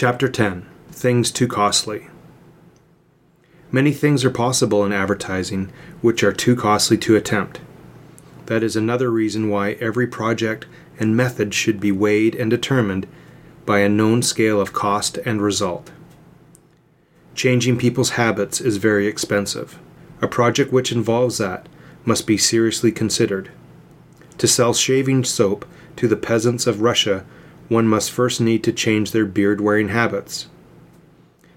Chapter 10 Things Too Costly. Many things are possible in advertising which are too costly to attempt. That is another reason why every project and method should be weighed and determined by a known scale of cost and result. Changing people's habits is very expensive. A project which involves that must be seriously considered. To sell shaving soap to the peasants of Russia, one must first need to change their beard wearing habits.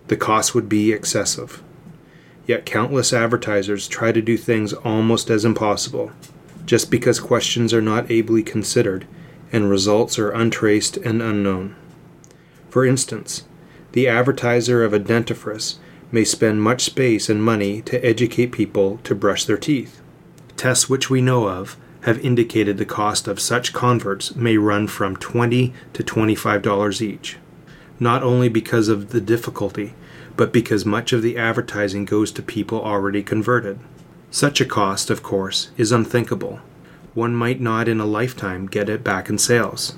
The cost would be excessive. Yet countless advertisers try to do things almost as impossible, just because questions are not ably considered and results are untraced and unknown. For instance, the advertiser of a dentifrice may spend much space and money to educate people to brush their teeth. Tests which we know of have indicated the cost of such converts may run from 20 to $25 each, not only because of the difficulty but because much of the advertising goes to people already converted. Such a cost, of course, is unthinkable. One might not in a lifetime get it back in sales.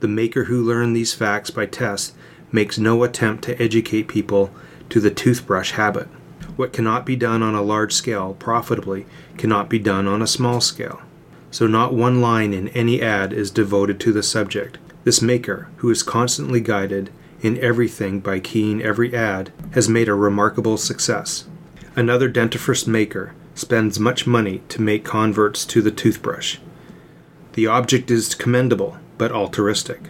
The maker who learned these facts by test makes no attempt to educate people to the toothbrush habit. What cannot be done on a large scale profitably cannot be done on a small scale. So, not one line in any ad is devoted to the subject. This maker, who is constantly guided in everything by keying every ad, has made a remarkable success. Another dentifrice maker spends much money to make converts to the toothbrush. The object is commendable, but altruistic.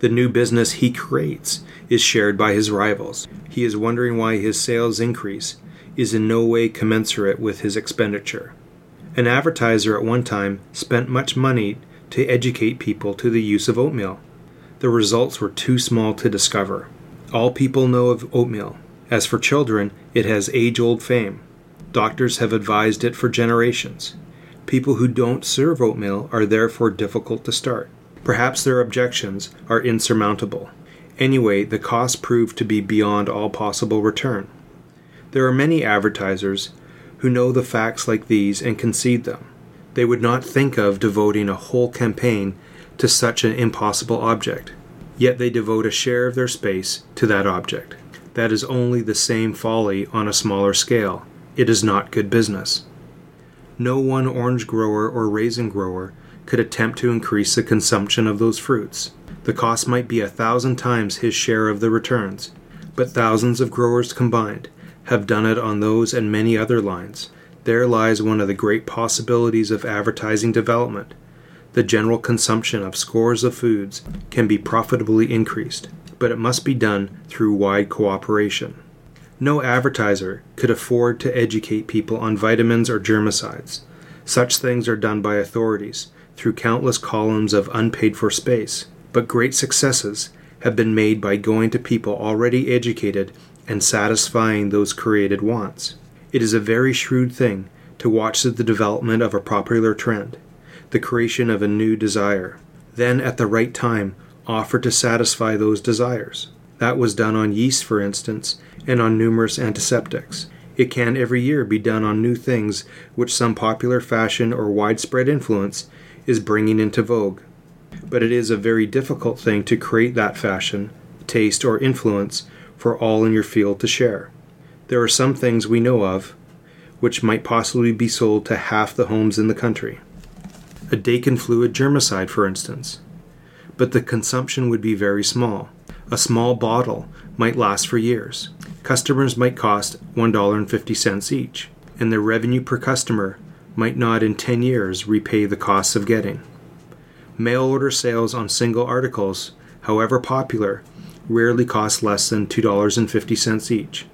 The new business he creates is shared by his rivals. He is wondering why his sales increase is in no way commensurate with his expenditure. An advertiser at one time spent much money to educate people to the use of oatmeal the results were too small to discover. All people know of oatmeal. As for children, it has age old fame. Doctors have advised it for generations. People who don't serve oatmeal are therefore difficult to start. Perhaps their objections are insurmountable. Anyway, the cost proved to be beyond all possible return. There are many advertisers who know the facts like these and concede them. They would not think of devoting a whole campaign to such an impossible object, yet they devote a share of their space to that object. That is only the same folly on a smaller scale. It is not good business. No one orange grower or raisin grower could attempt to increase the consumption of those fruits. The cost might be a thousand times his share of the returns, but thousands of growers combined have done it on those and many other lines. There lies one of the great possibilities of advertising development the general consumption of scores of foods can be profitably increased, but it must be done through wide cooperation. No advertiser could afford to educate people on vitamins or germicides. Such things are done by authorities through countless columns of unpaid for space, but great successes have been made by going to people already educated and satisfying those created wants. It is a very shrewd thing to watch the development of a popular trend the creation of a new desire. Then, at the right time, offer to satisfy those desires. That was done on yeast, for instance, and on numerous antiseptics. It can every year be done on new things which some popular fashion or widespread influence is bringing into vogue. But it is a very difficult thing to create that fashion, taste, or influence for all in your field to share. There are some things we know of which might possibly be sold to half the homes in the country a Dakin fluid germicide, for instance. But the consumption would be very small. A small bottle might last for years. Customers might cost $1.50 each, and their revenue per customer might not in 10 years repay the costs of getting. Mail order sales on single articles, however popular, rarely cost less than $2.50 each.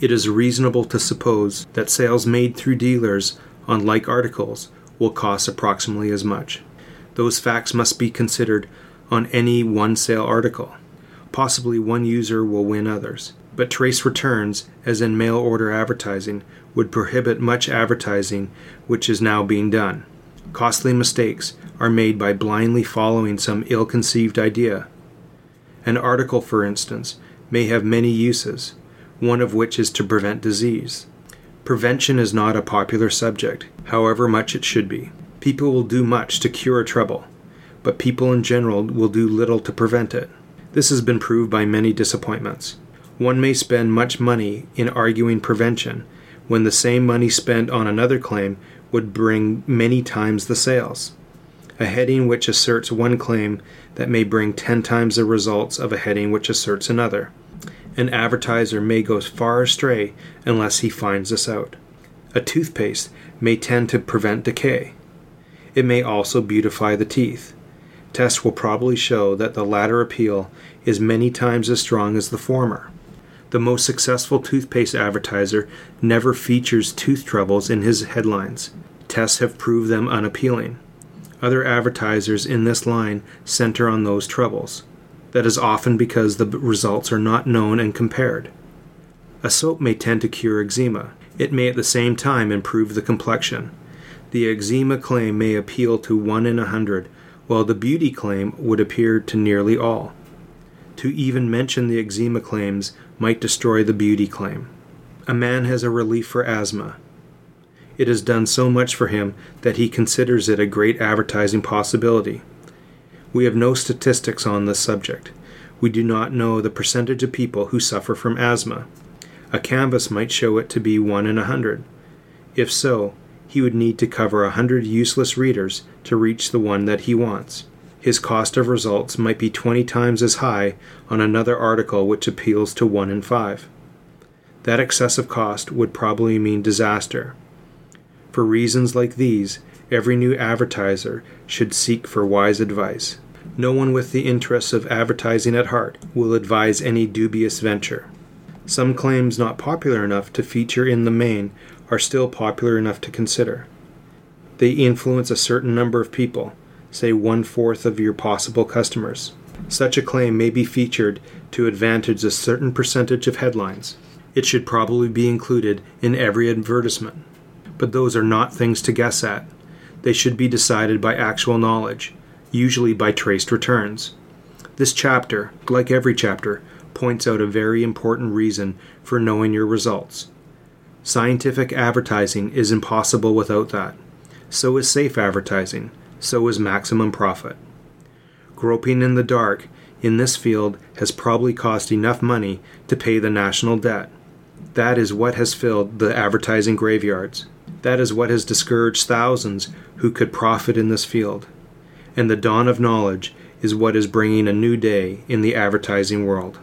It is reasonable to suppose that sales made through dealers on like articles will cost approximately as much. Those facts must be considered on any one sale article. Possibly one user will win others, but trace returns, as in mail order advertising, would prohibit much advertising which is now being done. Costly mistakes are made by blindly following some ill conceived idea. An article, for instance, may have many uses, one of which is to prevent disease. Prevention is not a popular subject, however much it should be. People will do much to cure trouble, but people in general will do little to prevent it. This has been proved by many disappointments. One may spend much money in arguing prevention when the same money spent on another claim would bring many times the sales. A heading which asserts one claim that may bring 10 times the results of a heading which asserts another. An advertiser may go far astray unless he finds this out. A toothpaste may tend to prevent decay. It may also beautify the teeth. Tests will probably show that the latter appeal is many times as strong as the former. The most successful toothpaste advertiser never features tooth troubles in his headlines. Tests have proved them unappealing. Other advertisers in this line center on those troubles. That is often because the results are not known and compared. A soap may tend to cure eczema. It may at the same time improve the complexion. The eczema claim may appeal to one in a hundred, while the beauty claim would appeal to nearly all. To even mention the eczema claims might destroy the beauty claim. A man has a relief for asthma. It has done so much for him that he considers it a great advertising possibility. We have no statistics on this subject. We do not know the percentage of people who suffer from asthma. A canvass might show it to be 1 in a 100. If so, he would need to cover a 100 useless readers to reach the one that he wants. His cost of results might be 20 times as high on another article which appeals to 1 in 5. That excessive cost would probably mean disaster. For reasons like these, every new advertiser should seek for wise advice. No one with the interests of advertising at heart will advise any dubious venture. Some claims not popular enough to feature in the main are still popular enough to consider. They influence a certain number of people, say one fourth of your possible customers. Such a claim may be featured to advantage a certain percentage of headlines. It should probably be included in every advertisement. But those are not things to guess at. They should be decided by actual knowledge, usually by traced returns. This chapter, like every chapter, points out a very important reason for knowing your results. Scientific advertising is impossible without that. So is safe advertising. So is maximum profit. Groping in the dark in this field has probably cost enough money to pay the national debt. That is what has filled the advertising graveyards. That is what has discouraged thousands who could profit in this field. And the dawn of knowledge is what is bringing a new day in the advertising world.